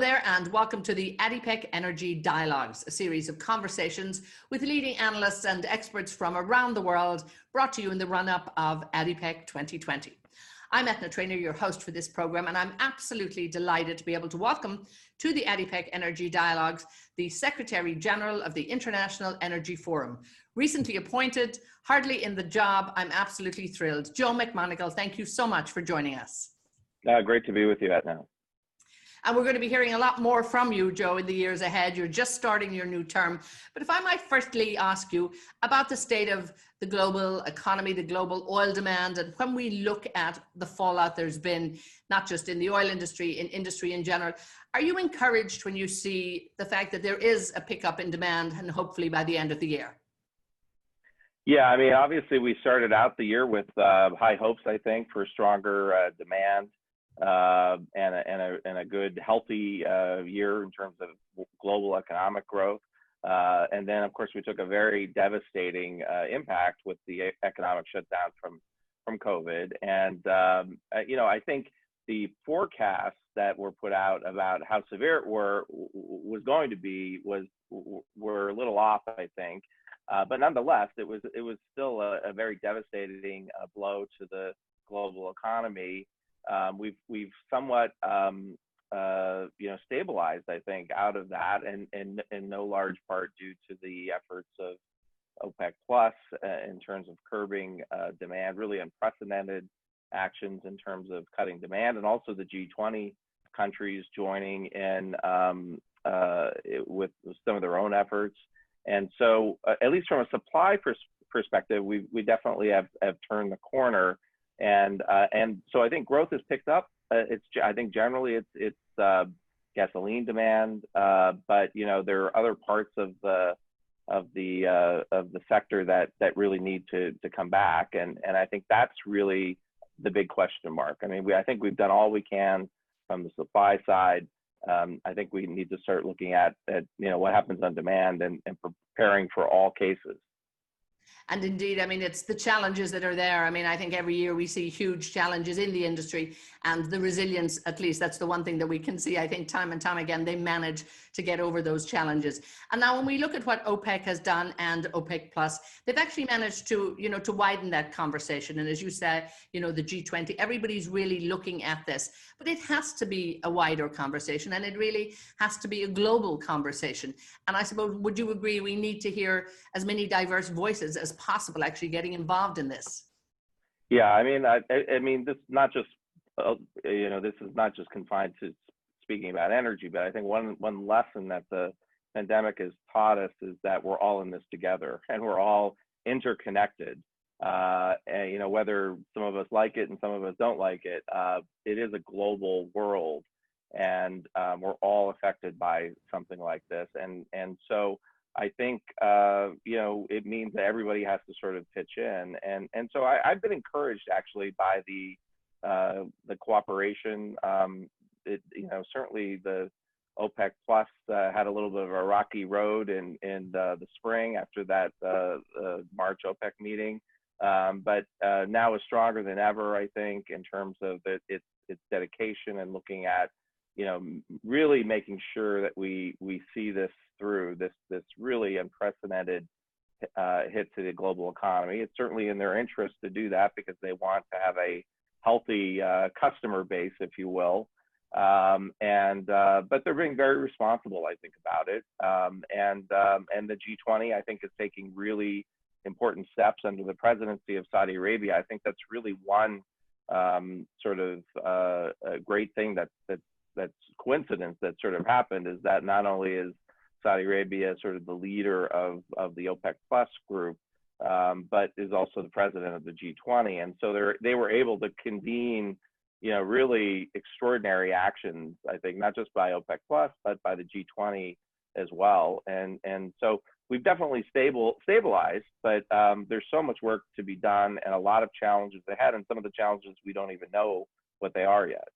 there, and welcome to the ADIPEC Energy Dialogues, a series of conversations with leading analysts and experts from around the world, brought to you in the run up of ADIPEC 2020. I'm Etna Trainer, your host for this program, and I'm absolutely delighted to be able to welcome to the ADIPEC Energy Dialogues the Secretary General of the International Energy Forum. Recently appointed, hardly in the job, I'm absolutely thrilled. Joe McMonigle, thank you so much for joining us. Uh, great to be with you, Etna. And we're going to be hearing a lot more from you, Joe, in the years ahead. You're just starting your new term. But if I might firstly ask you about the state of the global economy, the global oil demand, and when we look at the fallout there's been, not just in the oil industry, in industry in general, are you encouraged when you see the fact that there is a pickup in demand and hopefully by the end of the year? Yeah, I mean, obviously, we started out the year with uh, high hopes, I think, for stronger uh, demand uh, and, a, and, a, and a good, healthy uh, year in terms of global economic growth. Uh, and then, of course, we took a very devastating uh, impact with the economic shutdown from from COVID. And um, uh, you know, I think the forecasts that were put out about how severe it were was going to be was were a little off, I think. Uh, but nonetheless, it was it was still a, a very devastating blow to the global economy um, we've we've somewhat um, uh, you know stabilized, I think, out of that, and and in no large part due to the efforts of OPEC Plus uh, in terms of curbing uh, demand, really unprecedented actions in terms of cutting demand, and also the G20 countries joining in um, uh, with, some of their own efforts. And so, uh, at least from a supply pers- perspective, we we definitely have have turned the corner and uh, and so I think growth has picked up. Uh, it's I think generally it's it's uh, gasoline demand, uh, but you know there are other parts of the of the uh, of the sector that that really need to to come back, and and I think that's really the big question mark. I mean, we I think we've done all we can from the supply side. Um, I think we need to start looking at, at you know what happens on demand and, and preparing for all cases. And indeed, I mean, it's the challenges that are there. I mean, I think every year we see huge challenges in the industry and the resilience, at least that's the one thing that we can see. I think time and time again, they manage to get over those challenges. And now when we look at what OPEC has done and OPEC plus, they've actually managed to, you know, to widen that conversation. And as you said, you know, the G20, everybody's really looking at this, but it has to be a wider conversation and it really has to be a global conversation. And I suppose, would you agree we need to hear as many diverse voices as possible actually getting involved in this? Yeah, I mean, I, I mean, this not just, uh, you know, this is not just confined to speaking about energy, but I think one one lesson that the pandemic has taught us is that we're all in this together and we're all interconnected. Uh, and you know whether some of us like it and some of us don't like it, uh, it is a global world, and um, we're all affected by something like this. And and so I think uh, you know it means that everybody has to sort of pitch in. And and so I, have been encouraged actually by the uh, the cooperation um, it, you know, certainly the OPEC Plus uh, had a little bit of a rocky road in in uh, the spring after that uh, March OPEC meeting, um, but uh, now is stronger than ever. I think in terms of it, its its dedication and looking at you know really making sure that we we see this through this this really unprecedented uh, hit to the global economy. It's certainly in their interest to do that because they want to have a healthy uh, customer base, if you will. Um, and uh, but they're being very responsible, I think, about it. Um, and um, and the G20, I think, is taking really important steps under the presidency of Saudi Arabia. I think that's really one um, sort of uh, great thing that that that's coincidence that sort of happened is that not only is Saudi Arabia is sort of the leader of of the OPEC Plus group, um, but is also the president of the G20, and so they were able to convene you know, really extraordinary actions, I think, not just by OPEC Plus, but by the G20 as well. And, and so we've definitely stable, stabilized, but um, there's so much work to be done and a lot of challenges ahead. And some of the challenges we don't even know what they are yet.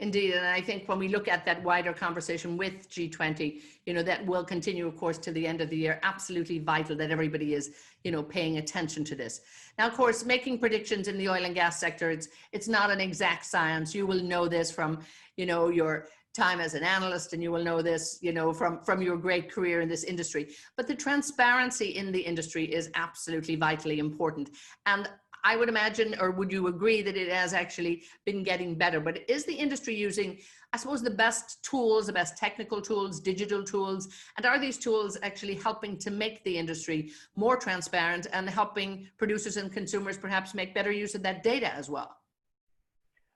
Indeed, and I think when we look at that wider conversation with G20, you know, that will continue, of course, to the end of the year. Absolutely vital that everybody is, you know, paying attention to this. Now, of course, making predictions in the oil and gas sector, it's it's not an exact science. You will know this from, you know, your time as an analyst and you will know this you know from from your great career in this industry but the transparency in the industry is absolutely vitally important and i would imagine or would you agree that it has actually been getting better? But is the industry using i suppose the best tools the best technical tools digital tools? And are these tools actually helping to make the industry more transparent and helping producers and consumers perhaps make better use of that data as well?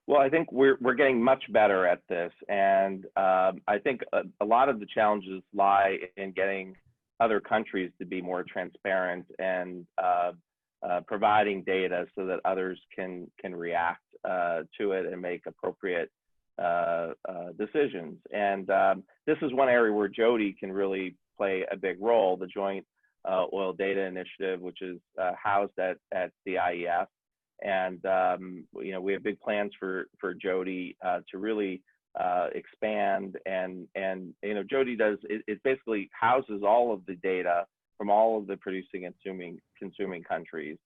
Well, I think we're we're getting much better at this, and um, I think a, a, lot of the challenges lie in getting other countries to be more transparent and uh, uh, providing data so that others can can react uh, to it and make appropriate uh, uh, decisions. And um, this is one area where JODI can really play a big role. The Joint uh, Oil Data Initiative, which is housed at at the IEF and um, you know we have big plans for for JODI uh, to really uh, expand and and you know JODI does it, it, basically houses all of the data from all of the producing and consuming consuming countries.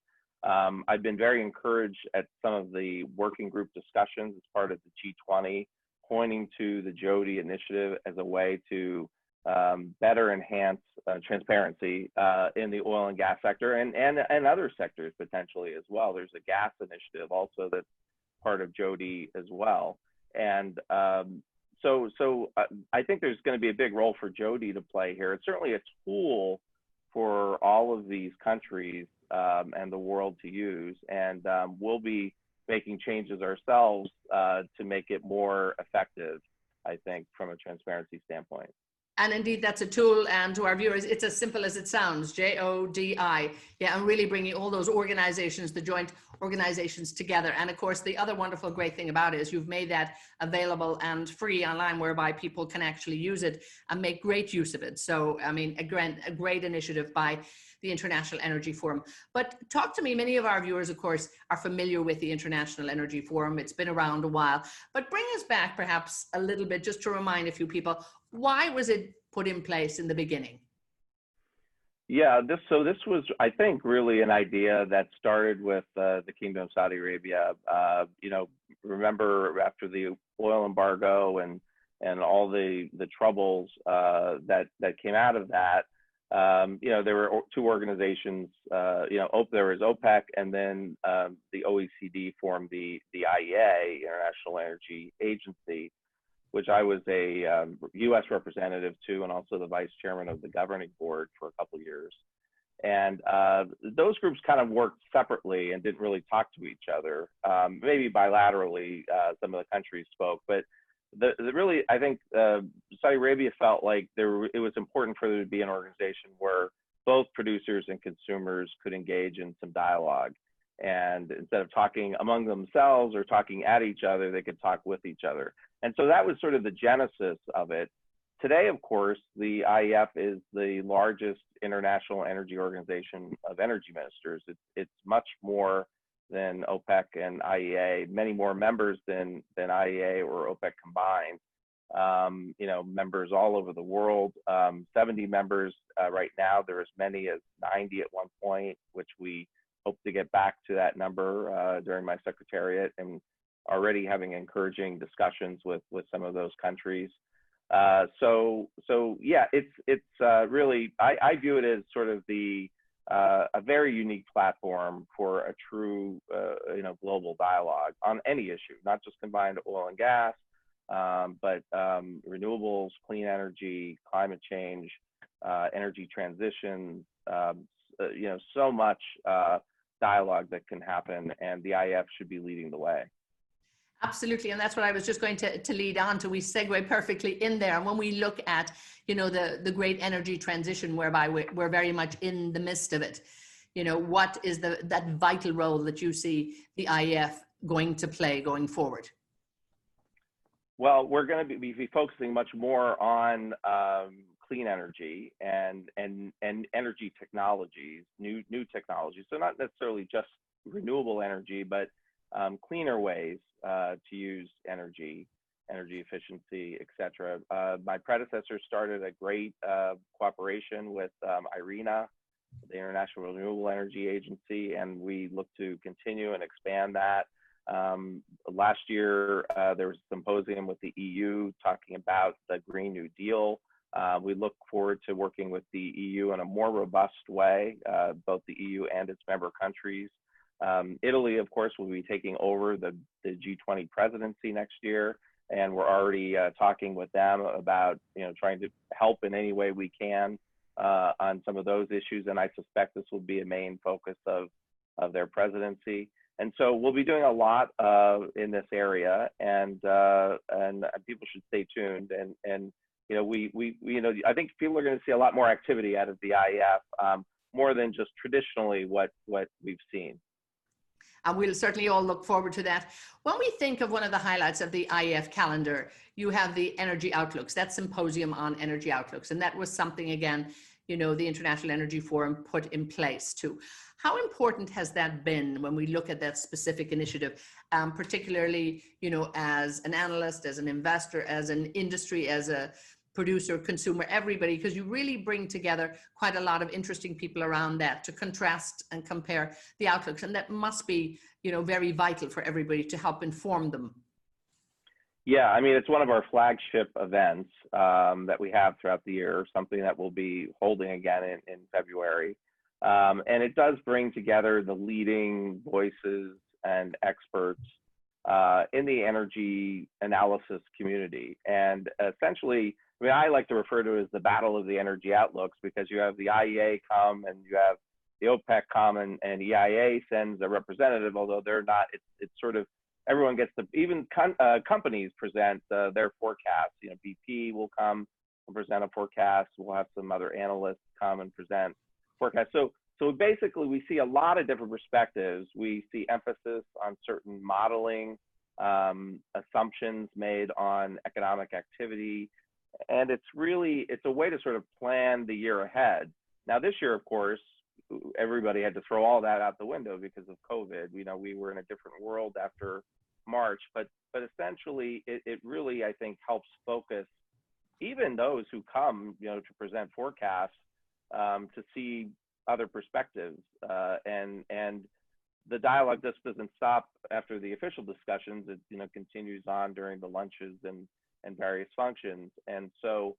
Um, I've been very encouraged at some of the working group discussions as part of the G20, pointing to the JODI initiative as a way to um, better enhance uh, transparency uh, in the oil and gas sector and, and, and other sectors potentially as well. There's a gas initiative also that's part of JODI as well. And um, so, so uh, I think there's going to be a big role for JODI to play here. It's certainly a tool for all of these countries um, and the world to use. And um, we'll be making changes ourselves uh, to make it more effective, I think, from a transparency standpoint. And indeed, that's a tool. And to our viewers, it's as simple as it sounds J O D I. Yeah, and really bringing all those organizations, the joint organizations together. And of course, the other wonderful, great thing about it is you've made that available and free online, whereby people can actually use it and make great use of it. So, I mean, a great, a great initiative by the International Energy Forum. But talk to me, many of our viewers, of course, are familiar with the International Energy Forum. It's been around a while. But bring us back perhaps a little bit just to remind a few people why was it put in place in the beginning? Yeah, this so this was I think really an idea that started with uh, the Kingdom of Saudi Arabia. Uh, you know, remember after the oil embargo and and all the the troubles uh, that that came out of that. Um, you know, there were two organizations. Uh, you know, there was OPEC, and then um, the OECD formed the the IEA, International Energy Agency, which I was a um, U.S. representative to, and also the vice chairman of the governing board for a couple years. And uh, those groups kind of worked separately and didn't really talk to each other. Um, maybe bilaterally, uh, some of the countries spoke, but the, the really, I think uh, Saudi Arabia felt like there it was important for there to be an organization where both producers and consumers could engage in some dialogue. And instead of talking among themselves or talking at each other, they could talk with each other. And so that was sort of the genesis of it. Today, of course, the IEF is the largest international energy organization of energy ministers. It's, it's much more than OPEC and IEA, many more members than, than IEA or OPEC combined. Um, you know, members all over the world, um, 70 members uh, right now. There are as many as 90 at one point, which we hope to get back to that number uh, during my secretariat. And already having encouraging discussions with with some of those countries. Uh, so so yeah, it's it's uh, really I, I, view it as sort of the uh, a very unique platform for a true uh, you know global dialogue on any issue, not just combined oil and gas, um, but um, renewables, clean energy, climate change, uh, energy transition. Um, uh, you know, so much dialogue that can happen, and the IEF should be leading the way. Absolutely, and that's what I was just going to, to lead on to. We segue perfectly in there. And when we look at, you know, the, the great energy transition whereby we're, we're very much in the midst of it, you know, what is the that vital role that you see the IEF going to play going forward? Well, we're going to be, be focusing much more on um, clean energy and and and energy technologies, new new technologies. So not necessarily just renewable energy, but um, cleaner ways uh, to use energy, energy efficiency, etc. Uh, my predecessor started a great uh, cooperation with um, IRENA, the International Renewable Energy Agency, and we look to continue and expand that. Um, last year, uh, there was a symposium with the EU talking about the Green New Deal. Uh, we look forward to working with the EU in a more robust way, uh, both the EU and its member countries. Um, Italy, of course, will be taking over the, the G20 presidency next year, and we're already uh, talking with them about, you know, trying to help in any way we can uh, on some of those issues. And I suspect this will be a main focus of, of their presidency. And so we'll be doing a lot uh, in this area, and uh, and people should stay tuned. And and you know, we we, we you know, I think people are going to see a lot more activity out of the IEF, um, more than just traditionally what what we've seen and we'll certainly all look forward to that. When we think of one of the highlights of the IEF calendar, you have the Energy Outlooks, that symposium on energy outlooks. And that was something, again, you know, the International Energy Forum put in place too. How important has that been when we look at that specific initiative, um, particularly, you know, as an analyst, as an investor, as an industry, as a producer, consumer, everybody, because you really bring together quite a lot of interesting people around that to contrast and compare the outlooks. And that must be, you know, very vital for everybody to help inform them. Yeah, I mean, it's one of our flagship events um, that we have throughout the year, something that we'll be holding again in, in February. Um, and it does bring together the leading voices and experts uh, in the energy analysis community. And essentially, I mean, I like to refer to as the battle of the energy outlooks because you have the IEA come and you have the OPEC come and, and EIA sends a representative, although they're not, it's, it's sort of, everyone gets to, even uh, companies present uh, their forecasts. You know, BP will come and present a forecast. We'll have some other analysts come and present forecasts. So, so basically we see a lot of different perspectives. We see emphasis on certain modeling, um, assumptions made on economic activity, and it's really it's a way to sort of plan the year ahead. Now this year, of course, everybody had to throw all that out the window because of COVID. You know, we were in a different world after March, but but essentially, it, it really I think helps focus even those who come, you know, to present forecasts um, to see other perspectives uh, and and the dialogue just doesn't stop after the official discussions. It you know continues on during the lunches and and various functions. And so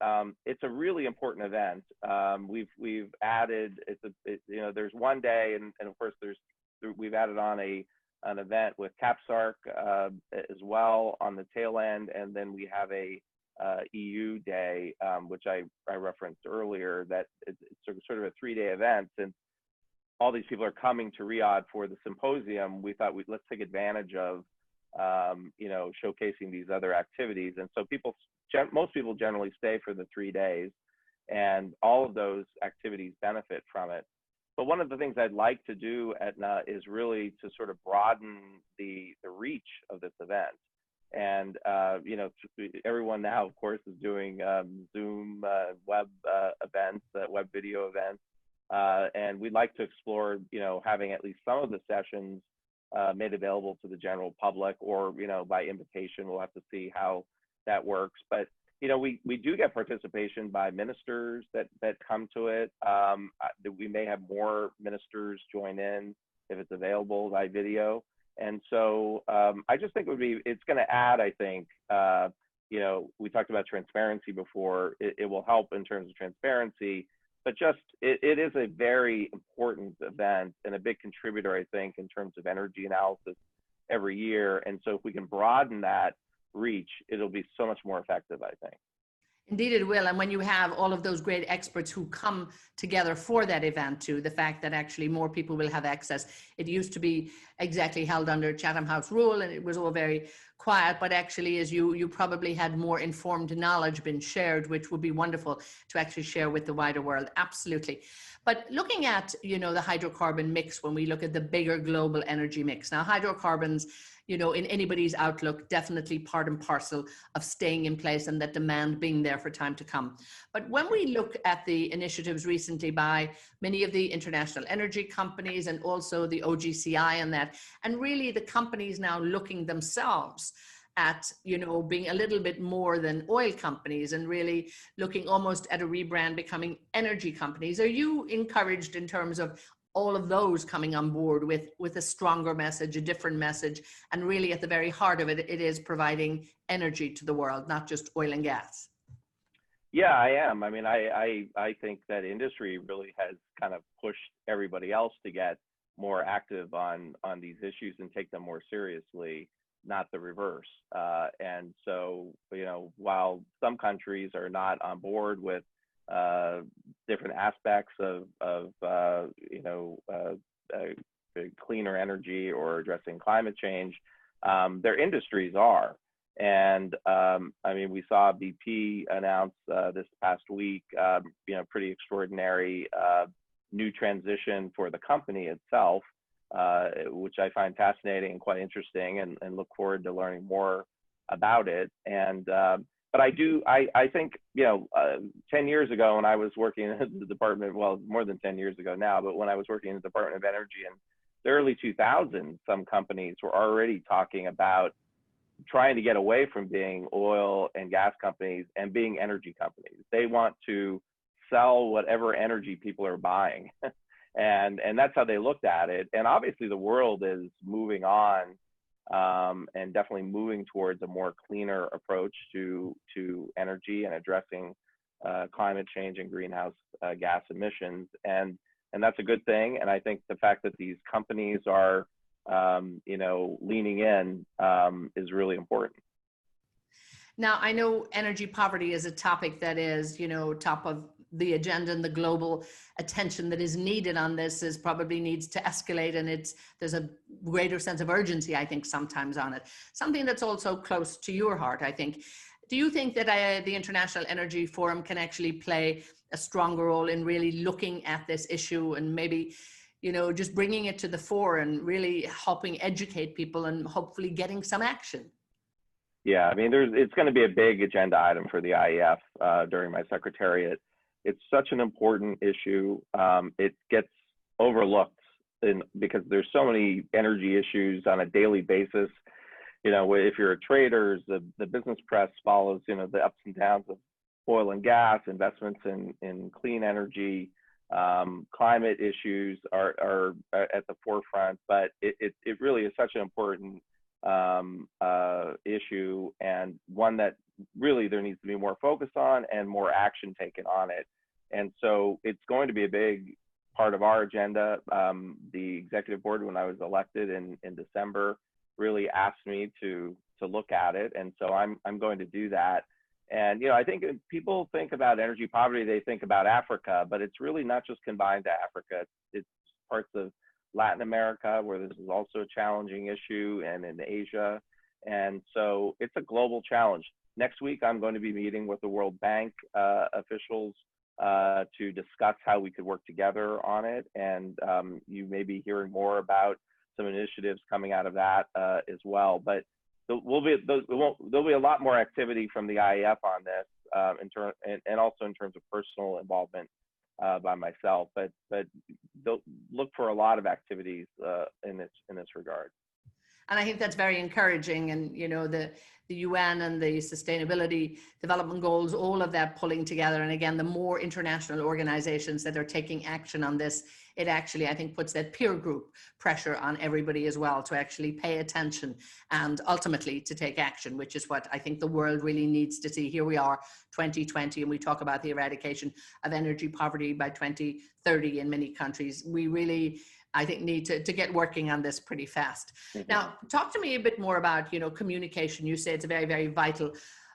um, it's a really important event. Um, we've we've added it's a it, you know there's one day and, and of course there's we've added on a an event with KAPSARC uh, as well on the tail end, and then we have a uh, EU day, um, which I, I referenced earlier. That it's, sort of a three-day event, and all these people are coming to Riyadh for the symposium. We thought we let's take advantage of um, you know, showcasing these other activities. And so people, most people generally stay for the three days and all of those activities benefit from it. But one of the things I'd like to do, Etna, is really to sort of broaden the, the reach of this event. And, uh, you know, everyone now, of course, is doing um, Zoom uh, web uh, events, uh, web video events. Uh, and we'd like to explore, you know, having at least some of the sessions uh, made available to the general public or you know by invitation. We'll have to see how that works. But you know we we do get participation by ministers that that come to it. Um, we may have more ministers join in if it's available by video. And so um, i just think it would be it's going to add i think uh, you know we talked about transparency before. It, it will help in terms of transparency but just it, it is a very important event and a big contributor, I think, in terms of energy analysis every year. And so if we can broaden that reach, it'll be so much more effective, I think. Indeed, it will. And when you have all of those great experts who come together for that event, too, the fact that actually more people will have access. It used to be exactly held under Chatham House rule, and it was all very quiet. But actually, as you you probably had more informed knowledge been shared, which would be wonderful to actually share with the wider world. Absolutely. But looking at you know the hydrocarbon mix, when we look at the bigger global energy mix, now hydrocarbons you know, in anybody's outlook, definitely part and parcel of staying in place and that demand being there for time to come. But when we look at the initiatives recently by many of the international energy companies and also the OGCI and that, and really the companies now looking themselves at you know being a little bit more than oil companies and really looking almost at a rebrand becoming energy companies are you encouraged in terms of all of those coming on board with with a stronger message a different message. And really at the very heart of it it is providing energy to the world not just oil and gas. Yeah i am. I mean i i, I think that industry really has kind of pushed everybody else to get more active on on these issues and take them more seriously not the reverse. Uh, and so you know while some countries are not on board with uh, different aspects of, of uh, you know, uh, cleaner energy or addressing climate change. Um, their industries are. And um, I mean, we saw BP announce uh, this past week, um, you know, pretty extraordinary uh, new transition for the company itself, uh, which I find fascinating and quite interesting, and, and, look forward to learning more about it. And um, but I do, I, I think, you know, uh, 10 years ago when I was working in the department, well, more than 10 years ago now, but when I was working in the Department of Energy in the early 2000s, some companies were already talking about trying to get away from being oil and gas companies and being energy companies. They want to sell whatever energy people are buying. and, and that's how they looked at it. And obviously the world is moving on um, and definitely moving towards a more cleaner approach to to energy and addressing uh, climate change and greenhouse uh, gas emissions and and that's a good thing and I think the fact that these companies are um, you know leaning in um, is really important. Now I know energy poverty is a topic that is you know top of the agenda and the global attention that is needed on this is probably needs to escalate and it's there's a greater sense of urgency i think sometimes on it something that's also close to your heart i think do you think that uh, the international energy forum can actually play a stronger role in really looking at this issue and maybe you know just bringing it to the fore and really helping educate people and hopefully getting some action yeah, I mean, there's it's going to be a big agenda item for the IEF uh, during my secretariat. It's such an important issue. Um, it gets overlooked in, because there's so many energy issues on a daily basis. You know, if you're a trader, the, the business press follows, you know, the ups and downs of oil and gas, investments in, in clean energy, um, climate issues are, are, at the forefront, but it, it, it really is such an important um, uh, issue and one that really there needs to be more focus on and more action taken on it. And so it's going to be a big part of our agenda. Um, the executive board, when I was elected in, in December, really asked me to to look at it, and so I'm I'm going to do that. And you know, I think people think about energy poverty, they think about Africa, but it's really not just confined to Africa. It's, it's parts of Latin America where this is also a challenging issue, and in Asia. And so it's a global challenge. Next week, I'm going to be meeting with the World Bank uh, officials uh, to discuss how we could work together on it. And um, you may be hearing more about some initiatives coming out of that uh, as well. But will be there'll be a lot more activity from the IEF on this, um, in ter- and, and, also in terms of personal involvement uh, by myself. But but look for a lot of activities uh, in this in this regard and I think that's very encouraging. And you know, the the UN and the Sustainability Development Goals, all of that pulling together. And again, the more international organizations that are taking action on this, it actually, I think, puts that peer group pressure on everybody as well to actually pay attention and ultimately to take action, which is what I think the world really needs to see. Here we are, 2020, and we talk about the eradication of energy poverty by 2030 in many countries. We really I think need to, to get working on this pretty fast. Mm-hmm. Now, talk to me a bit more about, you know, communication. You say it's a very, very vital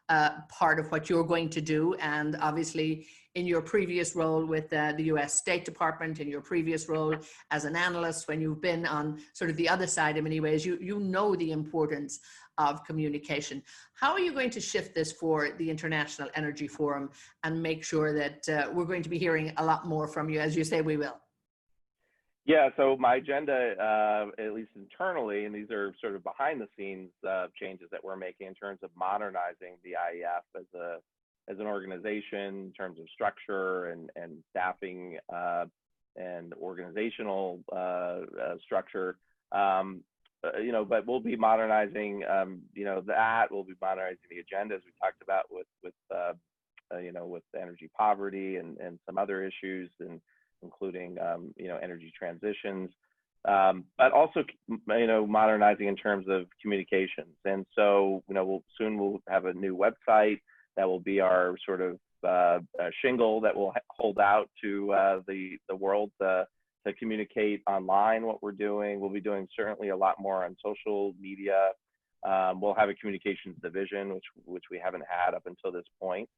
uh, part of what you're going to do. And obviously in your previous role with uh, the US State Department, in your previous role as an analyst, when you've been on sort of the other side in many ways, you, you know the importance of communication. How are you going to shift this for the International Energy Forum and make sure that uh, we're going to be hearing a lot more from you, as you say we will? Yeah, so my agenda, uh, at least internally, and these are sort of behind the scenes uh, changes that we're making in terms of modernizing the IEF as a as an organization, in terms of structure and and staffing uh, and organizational uh, uh, structure. Um, uh, you know, but we'll be modernizing, um, you know, that. We'll be modernizing the agenda as we talked about with with you know with energy poverty and and some other issues and including um, you know energy transitions, um, but also you know modernizing in terms of communications. And so you know we'll soon we'll have a new website that will be our sort of uh, shingle that will hold out to uh, the the world to communicate online what we're doing. We'll be doing certainly a lot more on social media. Um, we'll have a communications division, which which we haven't had up until this point,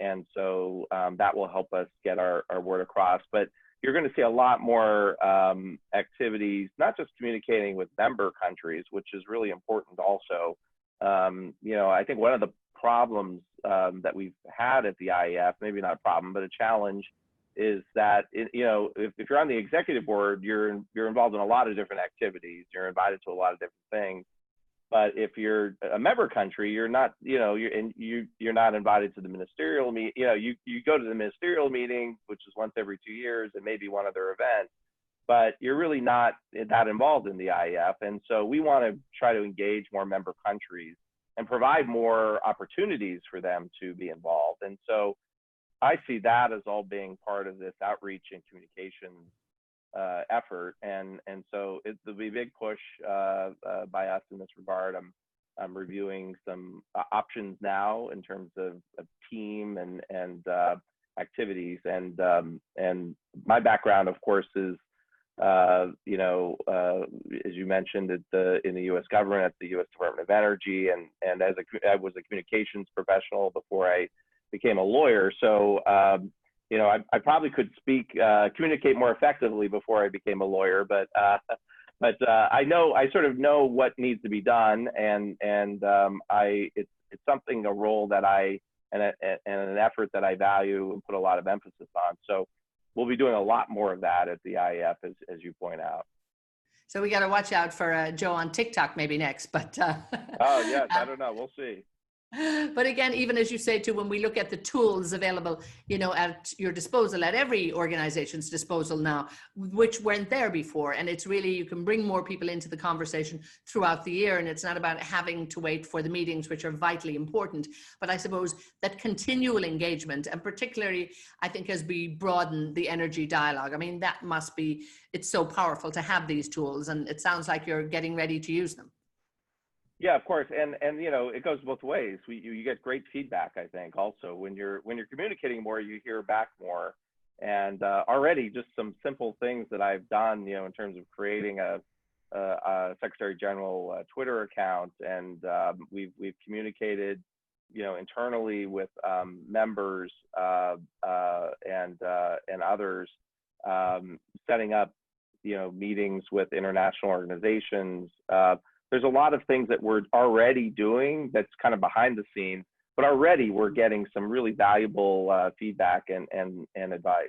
and so um, that will help us get our, our word across. But you're going to see a lot more um, activities, not just communicating with member countries, which is really important also. Um, you know, I think one of the problems um, that we've had at the IEF, maybe not a problem, but a challenge, is that it, you know if, if you're on the executive board, you're you're involved in a lot of different activities. You're invited to a lot of different things. But if you're a member country, you're not, you know, you're and you you're not invited to the ministerial meet. You know, you you go to the ministerial meeting, which is once every two years, and maybe one other event. But you're really not that involved in the IEF, and so we want to try to engage more member countries and provide more opportunities for them to be involved. And so I see that as all being part of this outreach and communication uh, effort. And and so it, will be a big push uh, uh, by us in this regard. I'm I'm reviewing some uh, options now in terms of, of team and and uh, activities. And um, and my background, of course, is uh, you know, as you mentioned, at the, in the U.S. government, at the U.S. Department of Energy, and and as a, I was a communications professional before I became a lawyer. So, um, you know, I, I, probably could speak, uh, communicate more effectively before I became a lawyer, but uh, but uh, I know I sort of know what needs to be done, and and um, I it's it's something a role that I and, a, and an effort that I value and put a lot of emphasis on. So we'll be doing a lot more of that at the IEF, as, as you point out. So we got to watch out for uh, Joe on TikTok maybe next, but. Uh, oh yes, I don't know. We'll see but again even as you say too when we look at the tools available you know at your disposal at every organization's disposal now which weren't there before. And it's really you can bring more people into the conversation throughout the year. And it's not about having to wait for the meetings which are vitally important. But i suppose that continual engagement and particularly i think as we broaden the energy dialogue i mean that must be it's so powerful to have these tools. And it sounds like you're getting ready to use them yeah, of course, and and you know it goes both ways. We you, you get great feedback. I think also when you're when you're communicating more, you hear back more. And uh, already, just some simple things that I've done, you know, in terms of creating a, a, a Secretary General uh, Twitter account, and um, we've we've communicated, you know, internally with um, members uh, uh and uh, and others, um, setting up, you know, meetings with international organizations uh, there's a lot of things that we're already doing that's kind of behind the scenes, but already we're getting some really valuable uh, feedback and, and, and advice.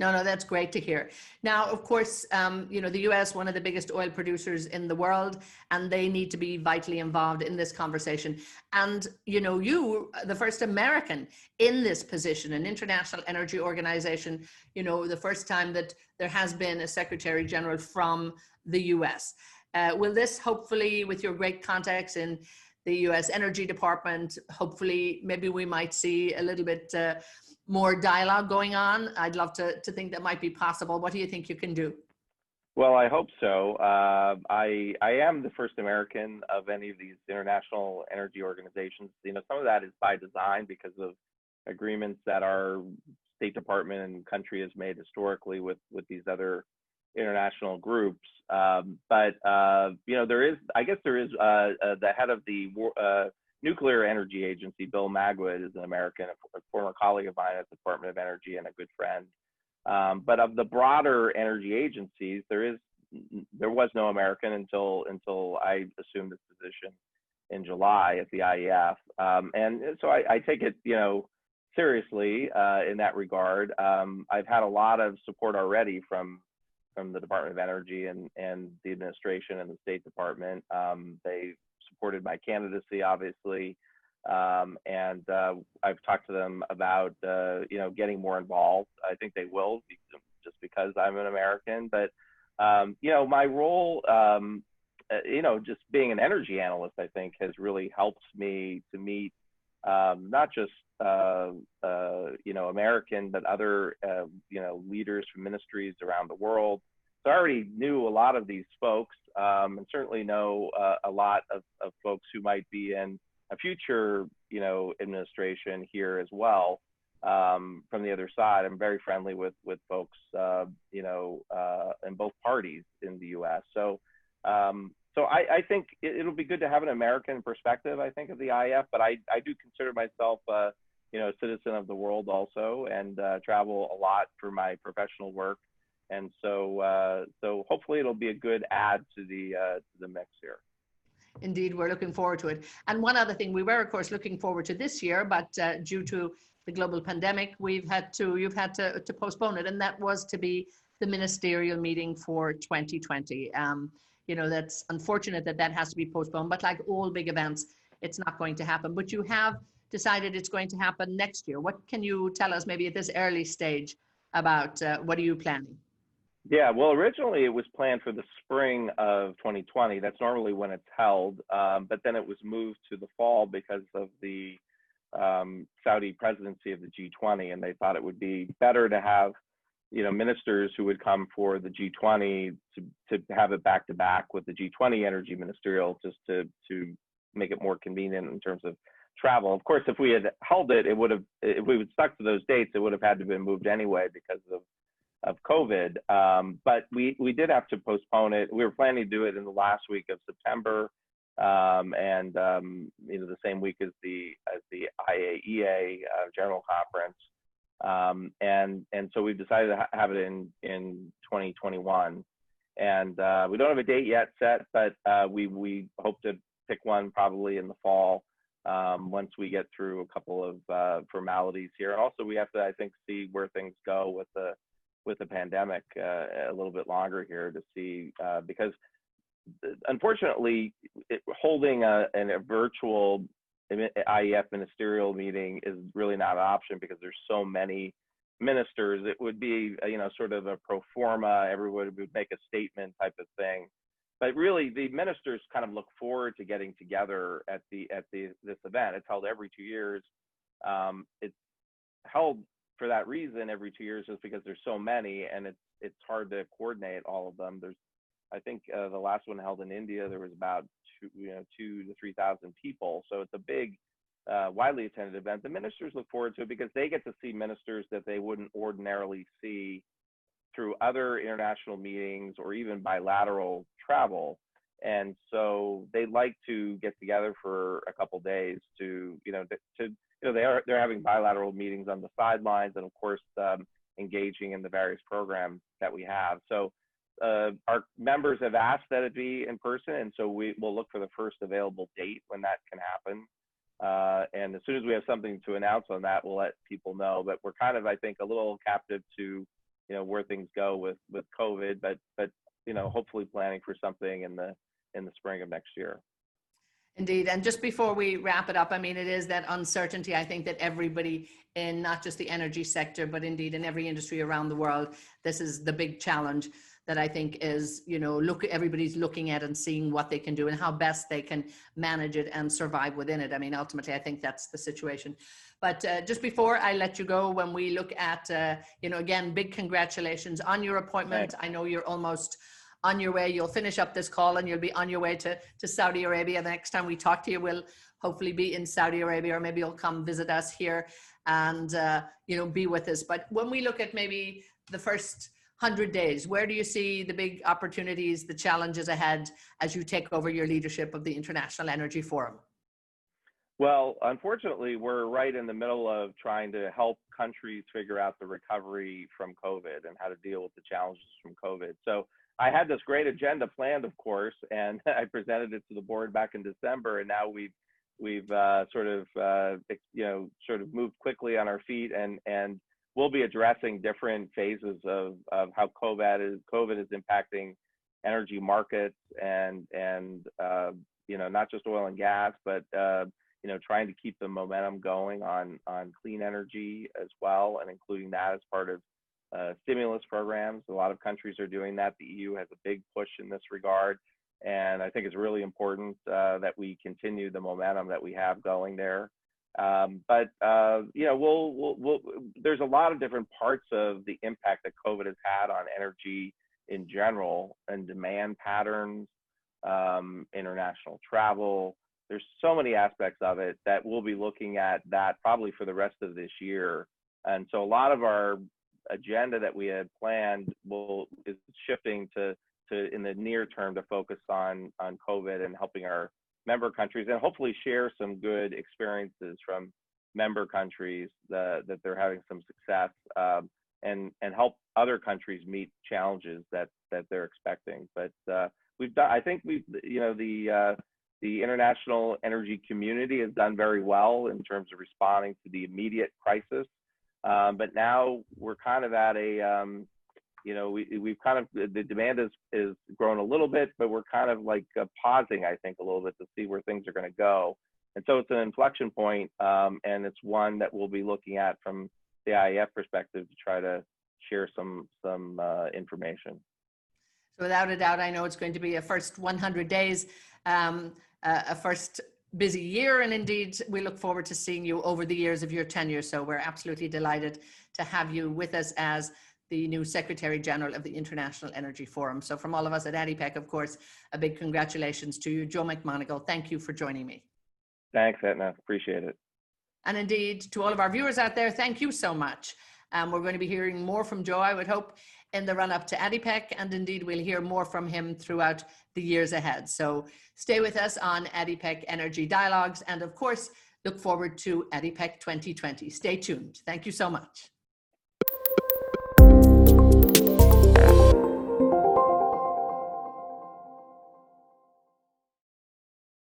No, no, that's great to hear. Now, of course, um, you know, the US, one of the biggest oil producers in the world, and they need to be vitally involved in this conversation. And, you know, you, the first American in this position, an international energy organization, you know, the first time that there has been a secretary general from the US. Uh, will this hopefully, with your great contacts in the US Energy Department, hopefully, maybe we might see a little bit uh, more dialogue going on? I'd love to, to think that might be possible. What do you think you can do? Well, I hope so. Uh, I I am the first American of any of these international energy organizations. You know, some of that is by design because of agreements that our State Department and country has made historically with with these other international groups. Um, but uh, you know, there is, I guess, there is uh, uh, the head of the uh, Nuclear Energy Agency, Bill Magwood, is an American, a former colleague of mine at the Department of Energy and a good friend. Um, but of the broader energy agencies, there is there was no American until until I assumed this position in July at the IEF, um, and so I, I, take it, you know, seriously uh, in that regard. Um, I've had a lot of support already from from the Department of Energy and, and the administration and the State Department. Um, they supported my candidacy, obviously. Um, and uh, I've talked to them about, uh, you know, getting more involved. I think they will just because I'm an American. But, um, you know, my role, um, uh, you know, just being an energy analyst, I think has really helped me to meet um, not just uh, uh, you know American, but other uh, you know leaders from ministries around the world. So I already knew a lot of these folks, um, and certainly know uh, a lot of, of folks who might be in a future you know administration here as well. Um, from the other side, I'm very friendly with with folks uh, you know uh, in both parties in the U.S. So um, so I, I think it, will be good to have an American perspective, I think, of the IF, but I, I do consider myself, uh, you know, a citizen of the world also and uh, travel a lot for my professional work. And so, uh, so hopefully it'll be a good add to the, uh, to the mix here. Indeed, we're looking forward to it. And one other thing, we were, of course, looking forward to this year, but uh, due to the global pandemic, we've had to, you've had to, to postpone it, and that was to be the ministerial meeting for 2020. Um, you know, that's unfortunate that that has to be postponed, but like all big events, it's not going to happen. But you have decided it's going to happen next year. What can you tell us maybe at this early stage about uh, what are you planning? Yeah, well, originally it was planned for the spring of 2020. That's normally when it's held, um, but then it was moved to the fall because of the um, Saudi presidency of the G20, and they thought it would be better to have you know, ministers who would come for the G20 to, to have it back to back with the G20 energy ministerial just to, to make it more convenient in terms of travel. Of course, if we had held it, it would have, if we would stuck to those dates, it would have had to be moved anyway because of, of COVID. Um, but we, we did have to postpone it. We were planning to do it in the last week of September. Um, and um, you know the same week as the as the IAEA uh, General Conference, um, and and so we've decided to ha have it in in 2021, and uh, we don't have a date yet set, but uh, we we hope to pick one probably in the fall um, once we get through a couple of uh, formalities here. And also we have to I think see where things go with the with the pandemic uh, a little bit longer here to see uh, because unfortunately it, holding a, a virtual IEF ministerial meeting is really not an option because there's so many ministers. It would be, uh, you know, sort of a pro forma, everyone would make a statement type of thing. But really, the ministers kind of look forward to getting together at the at the this event. It's held every two years. Um, it's held for that reason every two years, just because there's so many, and it's it's hard to coordinate all of them. There's, I think, uh, the last one held in India, there was about you know, two to 3,000 people. So it's a big, uh, widely attended event. The ministers look forward to it because they get to see ministers that they wouldn't ordinarily see through other international meetings or even bilateral travel. And so they like to get together for a couple days to, you know, to, to, you know, they are they're having bilateral meetings on the sidelines and of course um, engaging in the various programs that we have. So uh, our members have asked that it be in person, and so we will look for the first available date when that can happen. Uh, and as soon as we have something to announce on that, we'll let people know. But we're kind of, I think, a little captive to, you know, where things go with with COVID. But but you know, hopefully planning for something in the in the spring of next year. Indeed. And just before we wrap it up, I mean, it is that uncertainty, I think, that everybody in not just the energy sector, but indeed in every industry around the world, this is the big challenge that I think is, you know, look, everybody's looking at and seeing what they can do and how best they can manage it and survive within it. I mean, ultimately, I think that's the situation. But uh, just before I let you go, when we look at, uh, you know, again, big congratulations on your appointment. I know you're almost on your way. You'll finish up this call and you'll be on your way to, to Saudi Arabia. The next time we talk to you, we'll hopefully be in Saudi Arabia, or maybe you'll come visit us here and, uh, you know, be with us. But when we look at maybe the first 100 days. Where do you see the big opportunities the challenges ahead as you take over your leadership of the international energy forum? Well unfortunately we're right in the middle of trying to help countries figure out the recovery from covid and how to deal with the challenges from covid. So i had this great agenda planned of course and i presented it to the board back in december and now we've we've uh, sort of uh, you know sort of moved quickly on our feet and and we'll be addressing different phases of, of how COVID is COVID is impacting energy markets and and uh, you know not just oil and gas, but uh, you know trying to keep the momentum going on on clean energy as well, and including that as part of uh, stimulus programs. A lot of countries are doing that. The EU has a big push in this regard, and I think it's really important uh, that we continue the momentum that we have going there. Um, but uh, you know, we'll, we'll, we'll, there's a lot of different parts of the impact that COVID has had on energy in general and demand patterns, um, international travel. There's so many aspects of it that we'll be looking at that probably for the rest of this year. And so a lot of our agenda that we had planned will is shifting to to in the near term to focus on on COVID and helping our member countries and hopefully share some good experiences from member countries that, that they're having some success um, and and help other countries meet challenges that that they're expecting. But uh, we've done. I think we've you know the uh, the international energy community has done very well in terms of responding to the immediate crisis. Um, but now we're kind of at a um, you know, we, we've kind of, the demand is, is grown a little bit, but we're kind of like uh, pausing, I think, a little bit to see where things are going to go. And so it's an inflection point, um, and it's one that we'll be looking at from the IEF perspective to try to share some, some uh, information. So without a doubt, I know it's going to be a first 100 days, um, uh, a first busy year. And indeed, we look forward to seeing you over the years of your tenure. So we're absolutely delighted to have you with us as the new Secretary General of the International Energy Forum. So from all of us at ADIPEC, of course, a big congratulations to you, Joe McMonigle. Thank you for joining me. Thanks, Etna. Appreciate it. And indeed, to all of our viewers out there, thank you so much. Um, we're going to be hearing more from Joe, I would hope, in the run up to ADIPEC, and indeed, we'll hear more from him throughout the years ahead. So stay with us on ADIPEC Energy Dialogues, and of course, look forward to ADIPEC 2020. Stay tuned. Thank you so much.